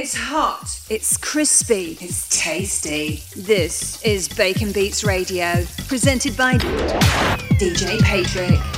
It's hot. It's crispy. It's tasty. This is Baconbeats Radio, presented by DJ Paytric.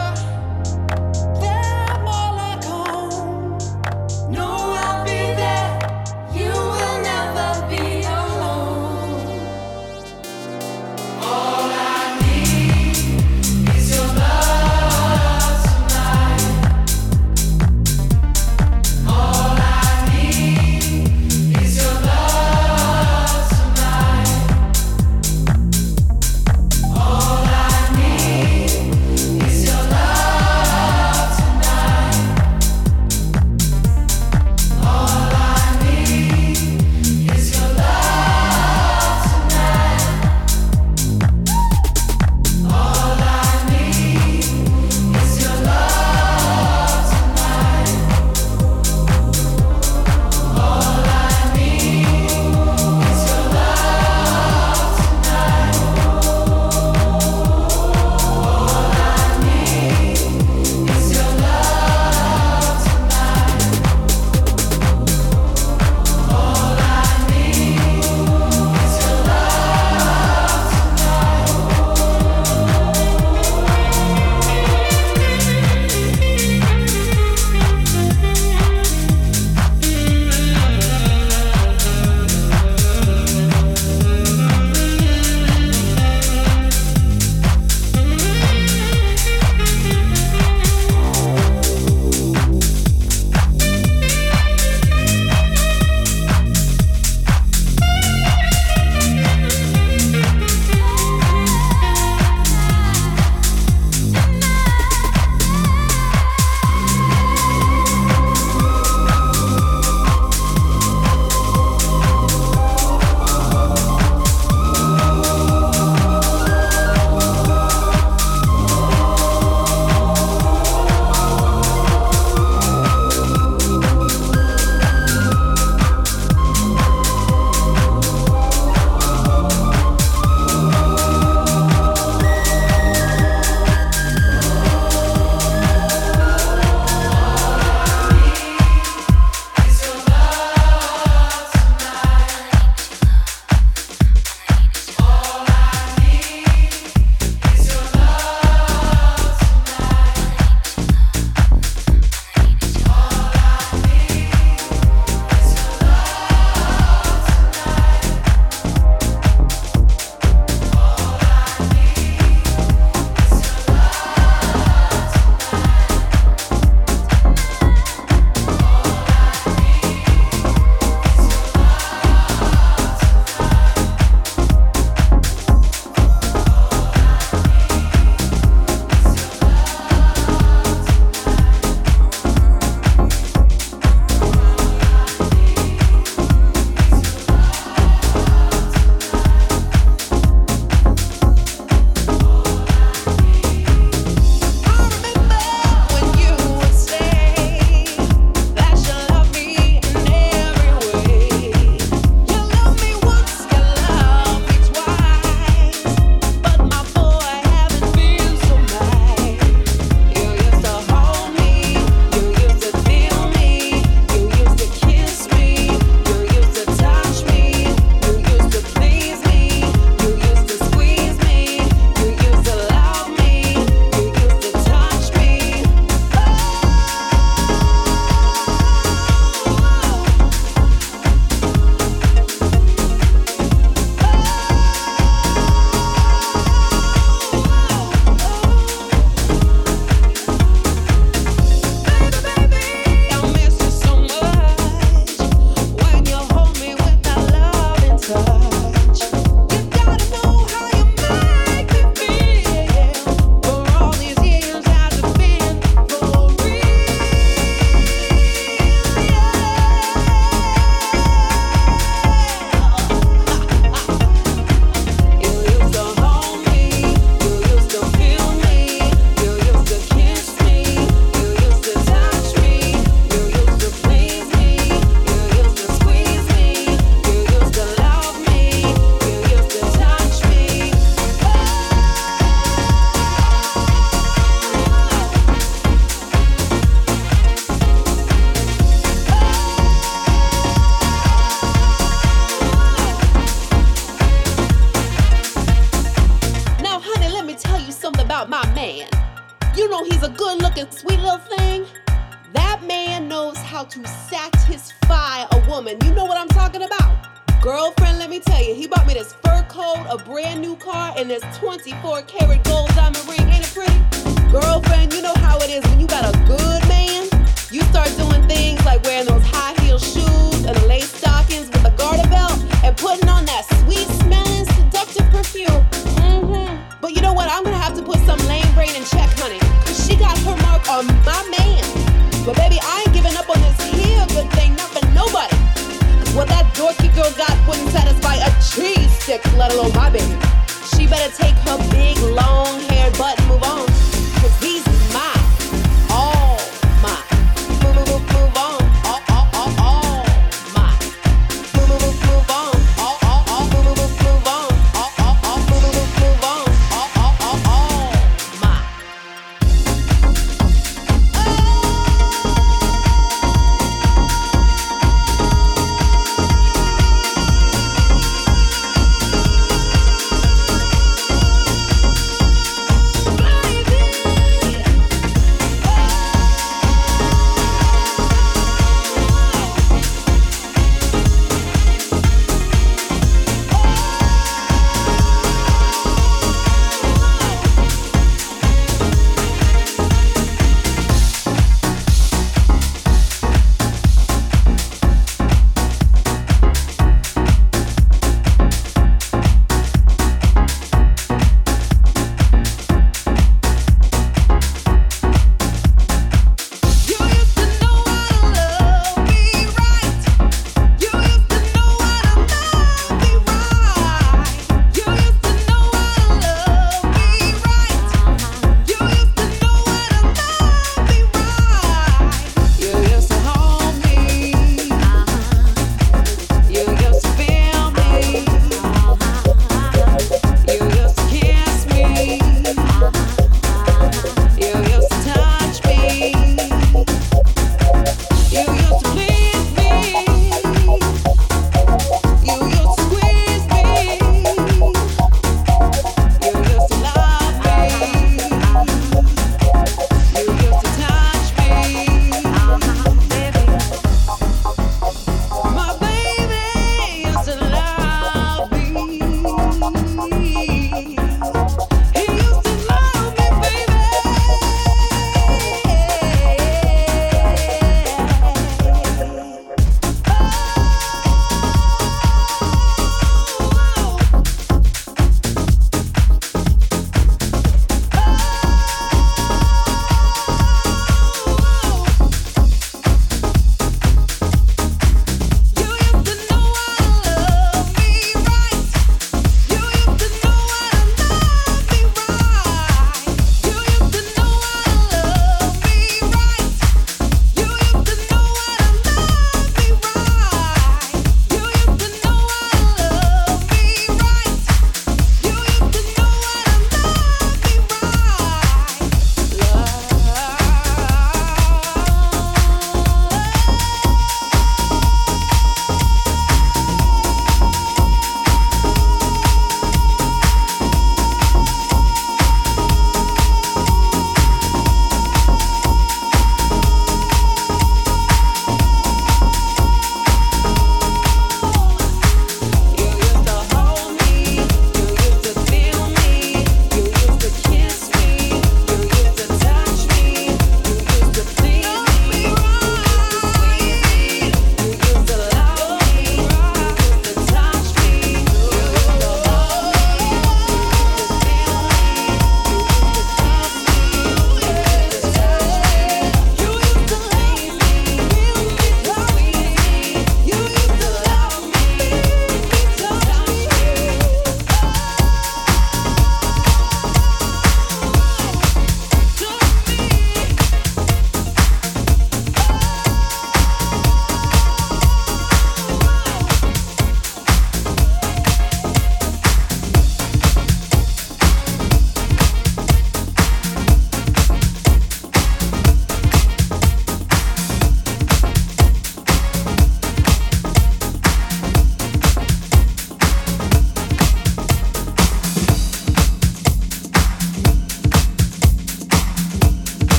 girl got wouldn't satisfy a cheese stick, let alone my baby. She better take her big long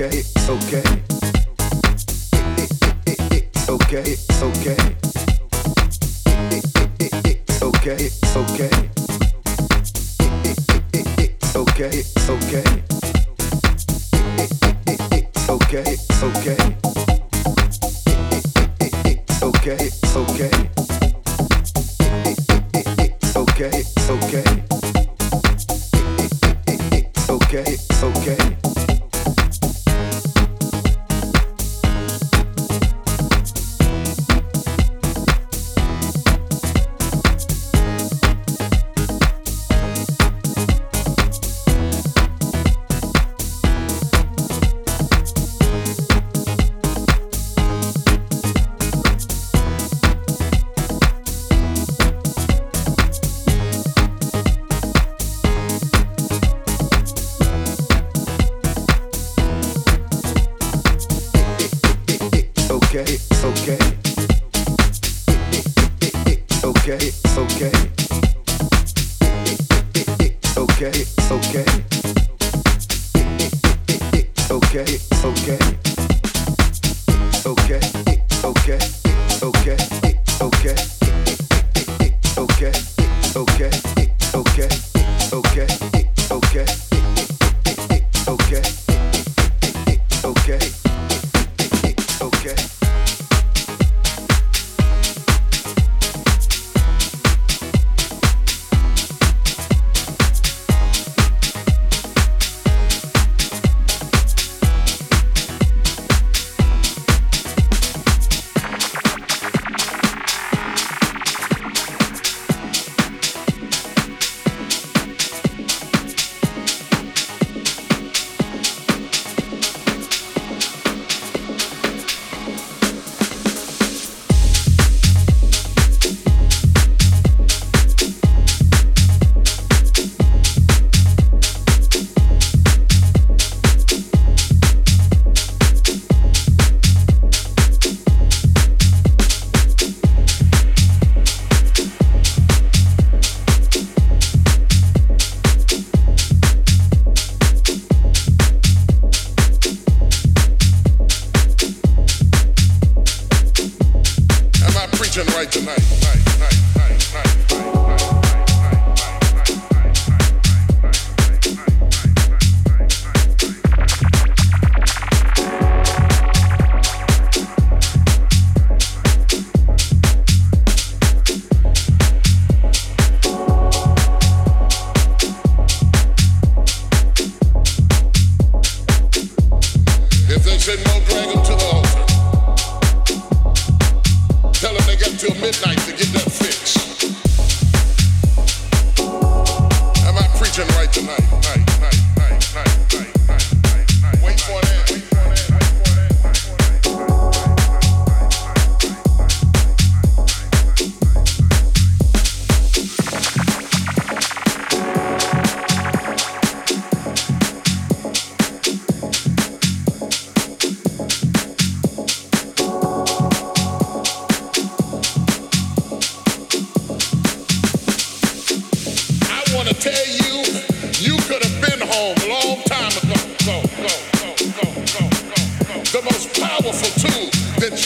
okay, it's okay. It's okay, it's okay. It's okay, it's okay.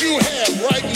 you have right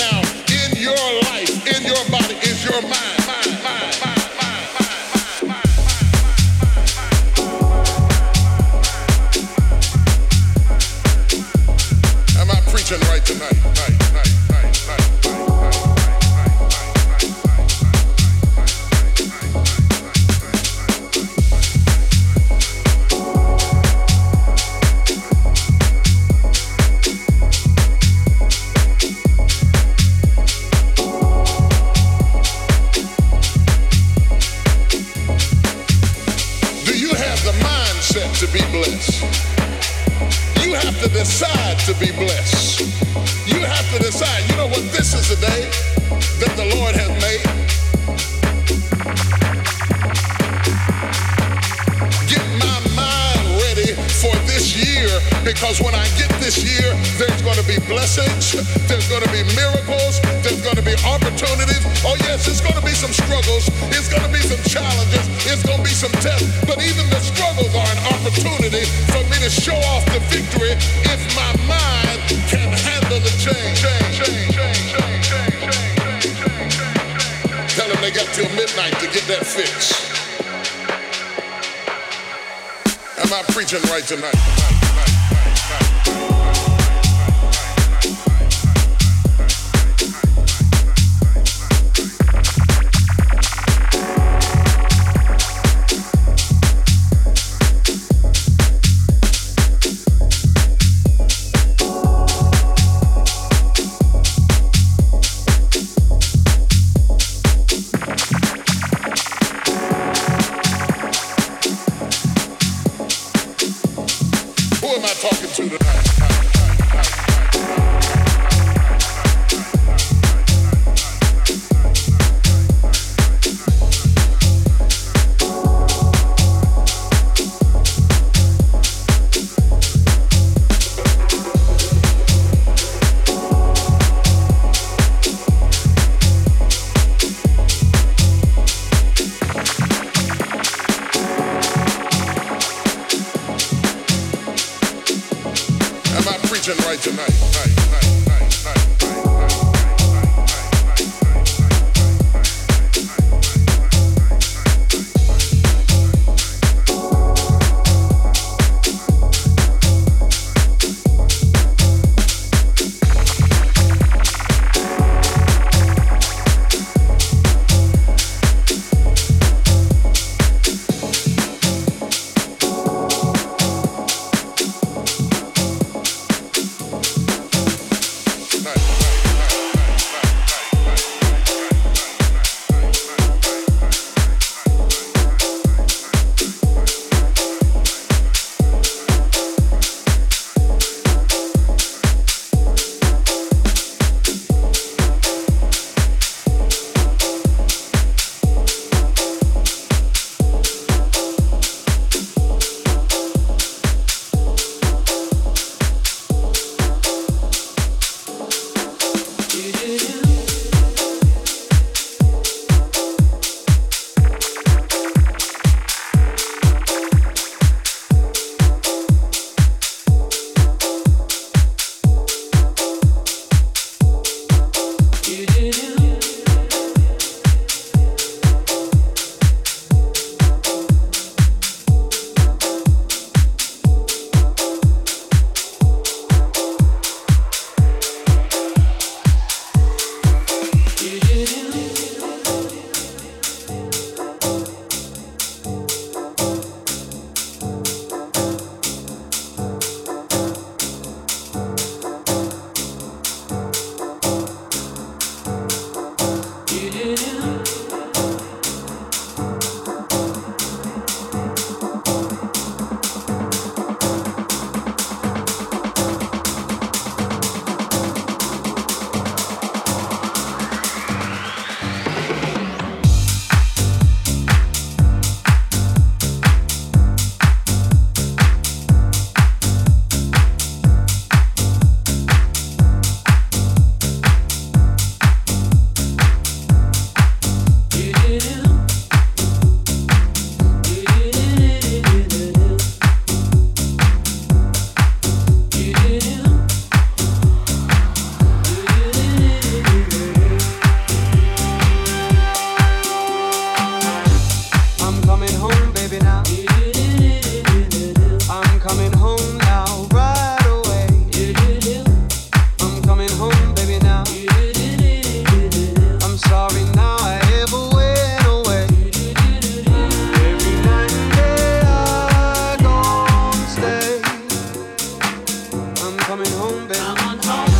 On home.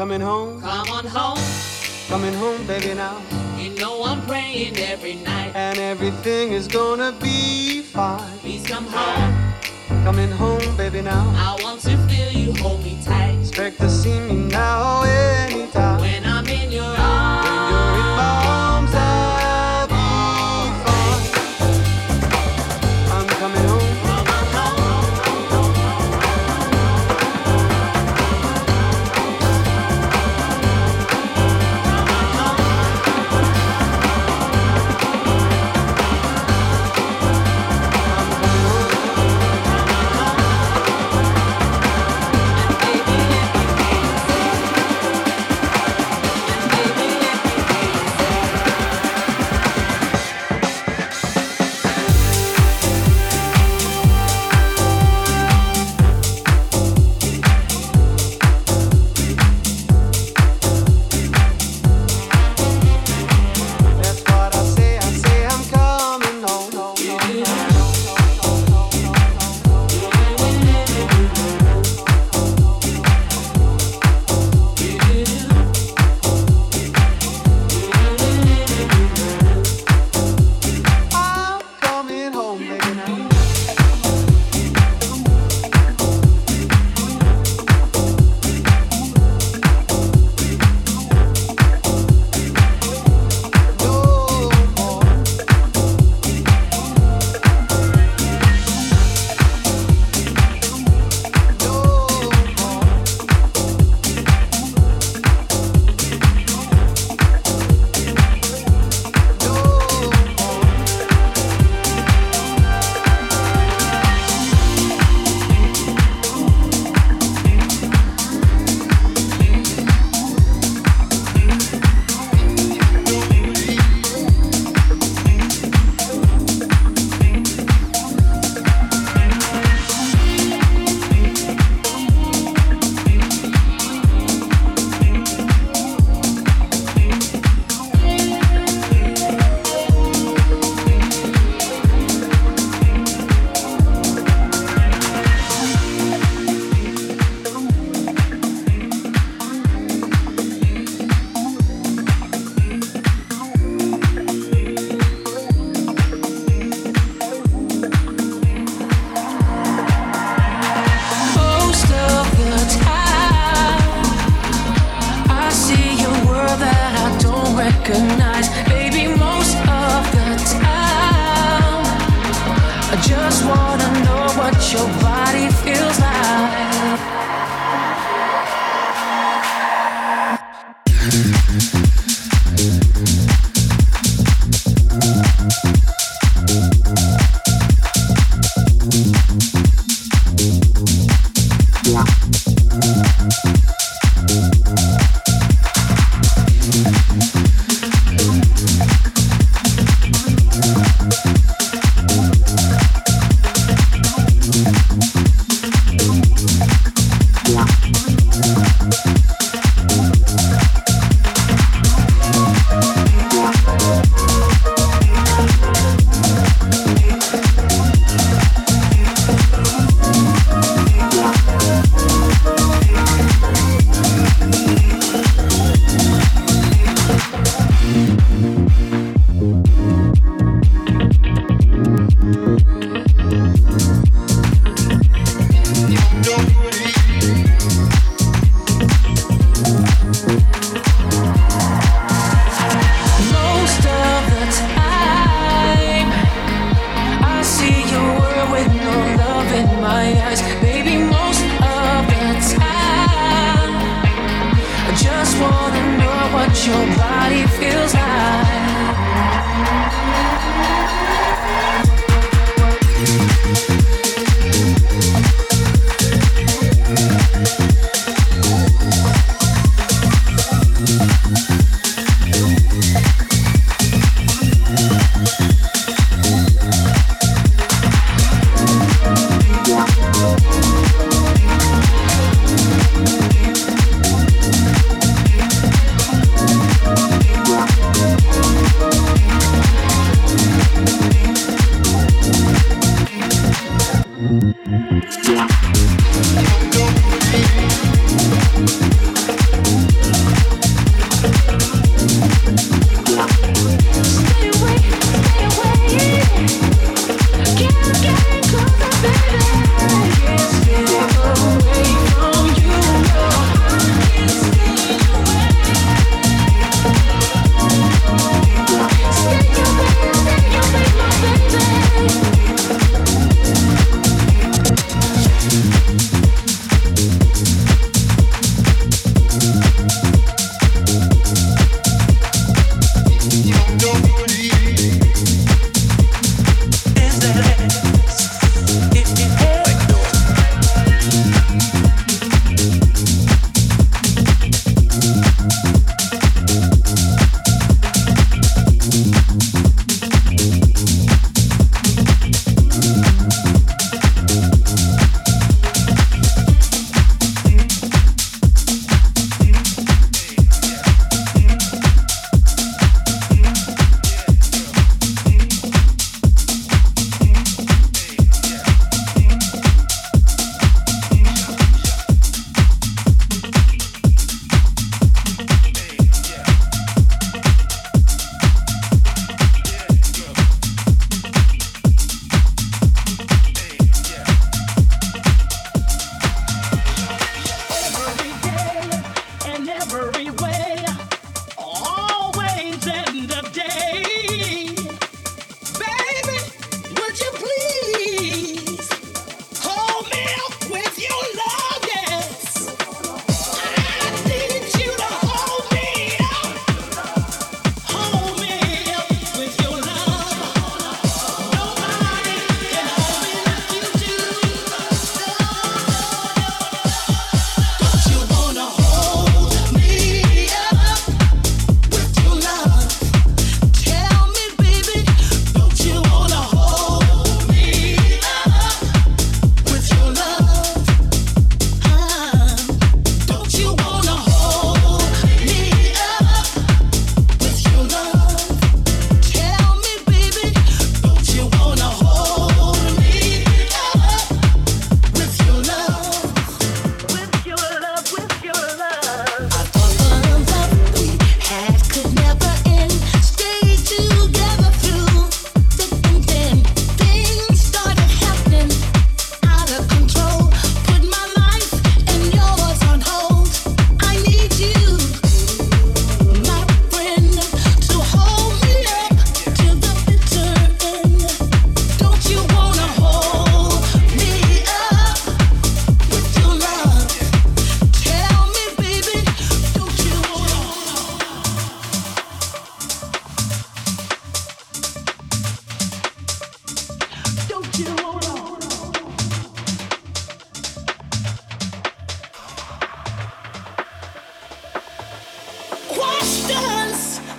coming home. Come on home. Coming home, baby, now. You know I'm praying every night. And everything is gonna be fine. Please come home. Coming home, baby, now.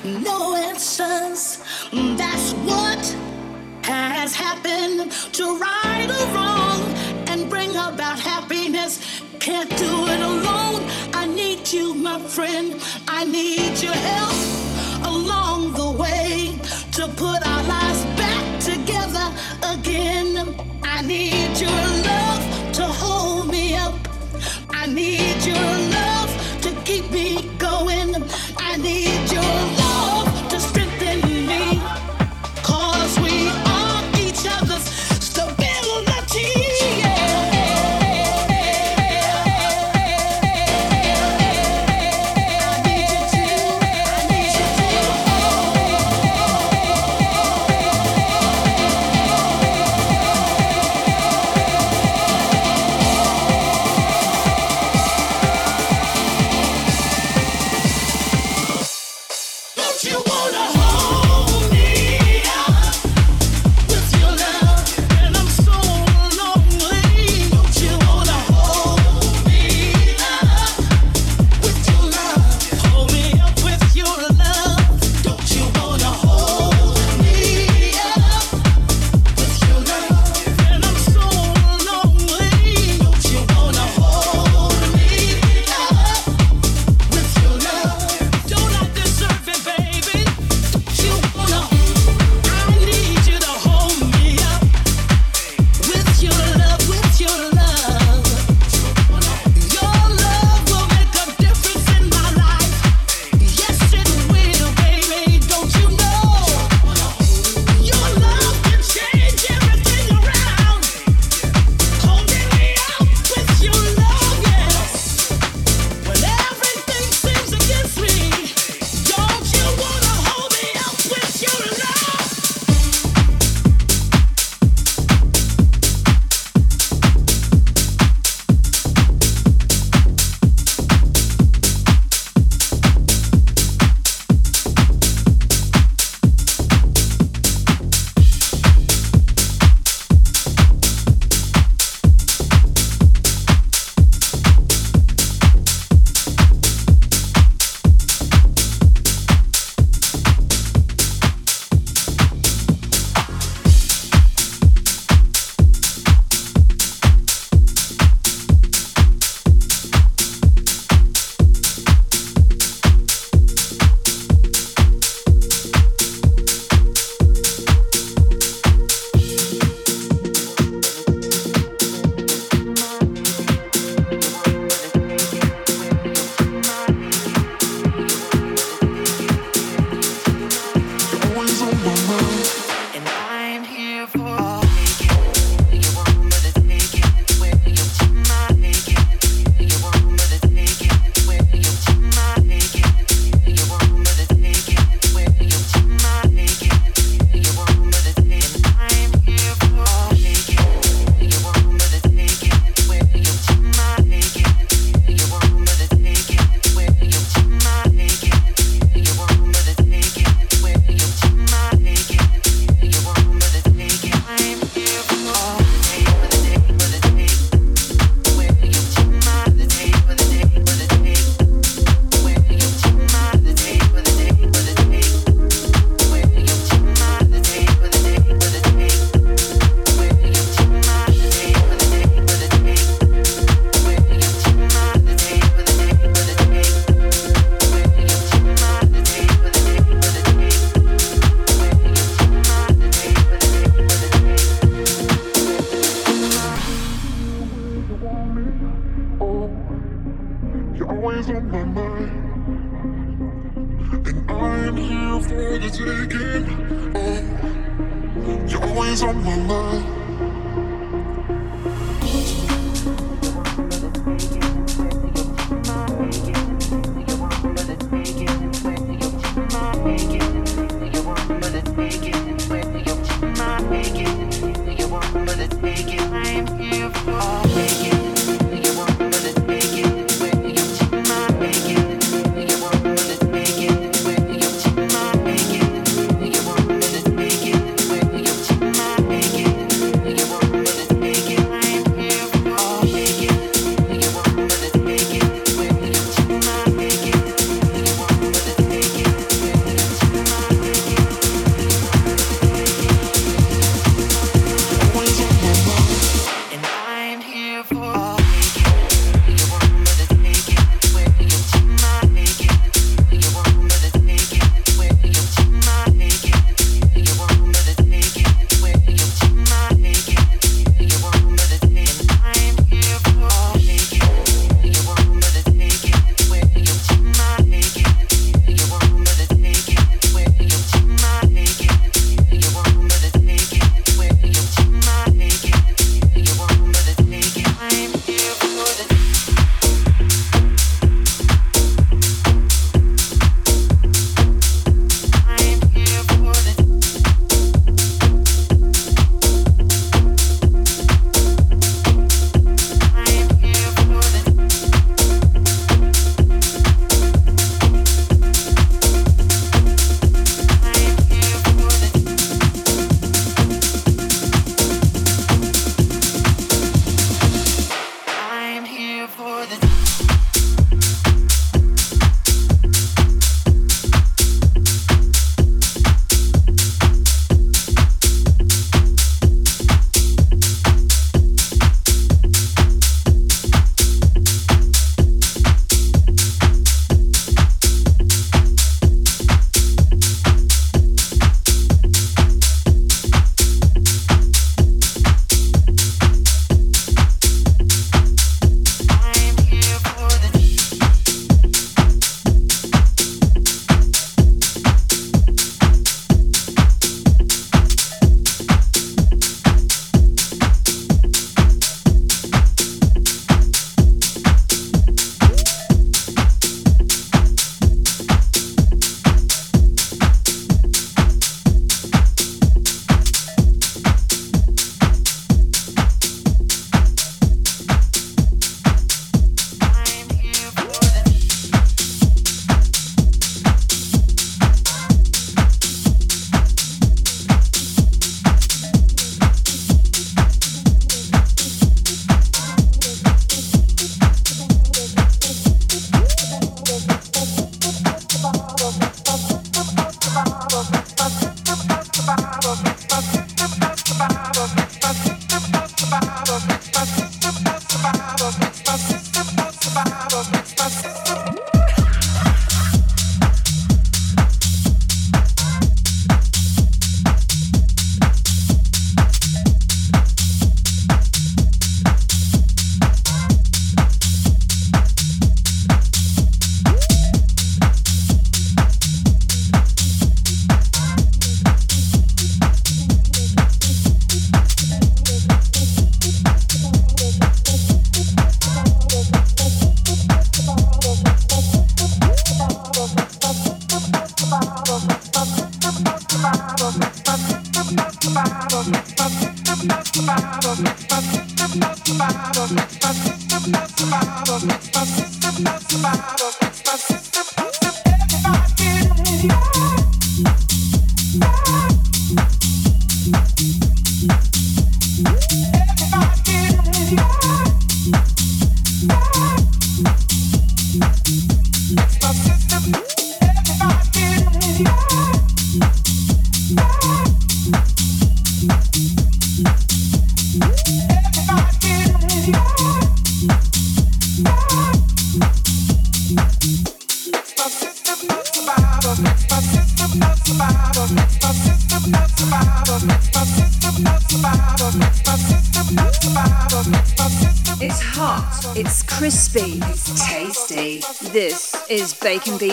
no answers. That's what has happened to right or wrong and bring about happiness. Can't do it alone. I need you, my friend. I need your help along the way to put our lives back together again. I need your love to hold me up. I need your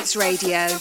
Dance Radio.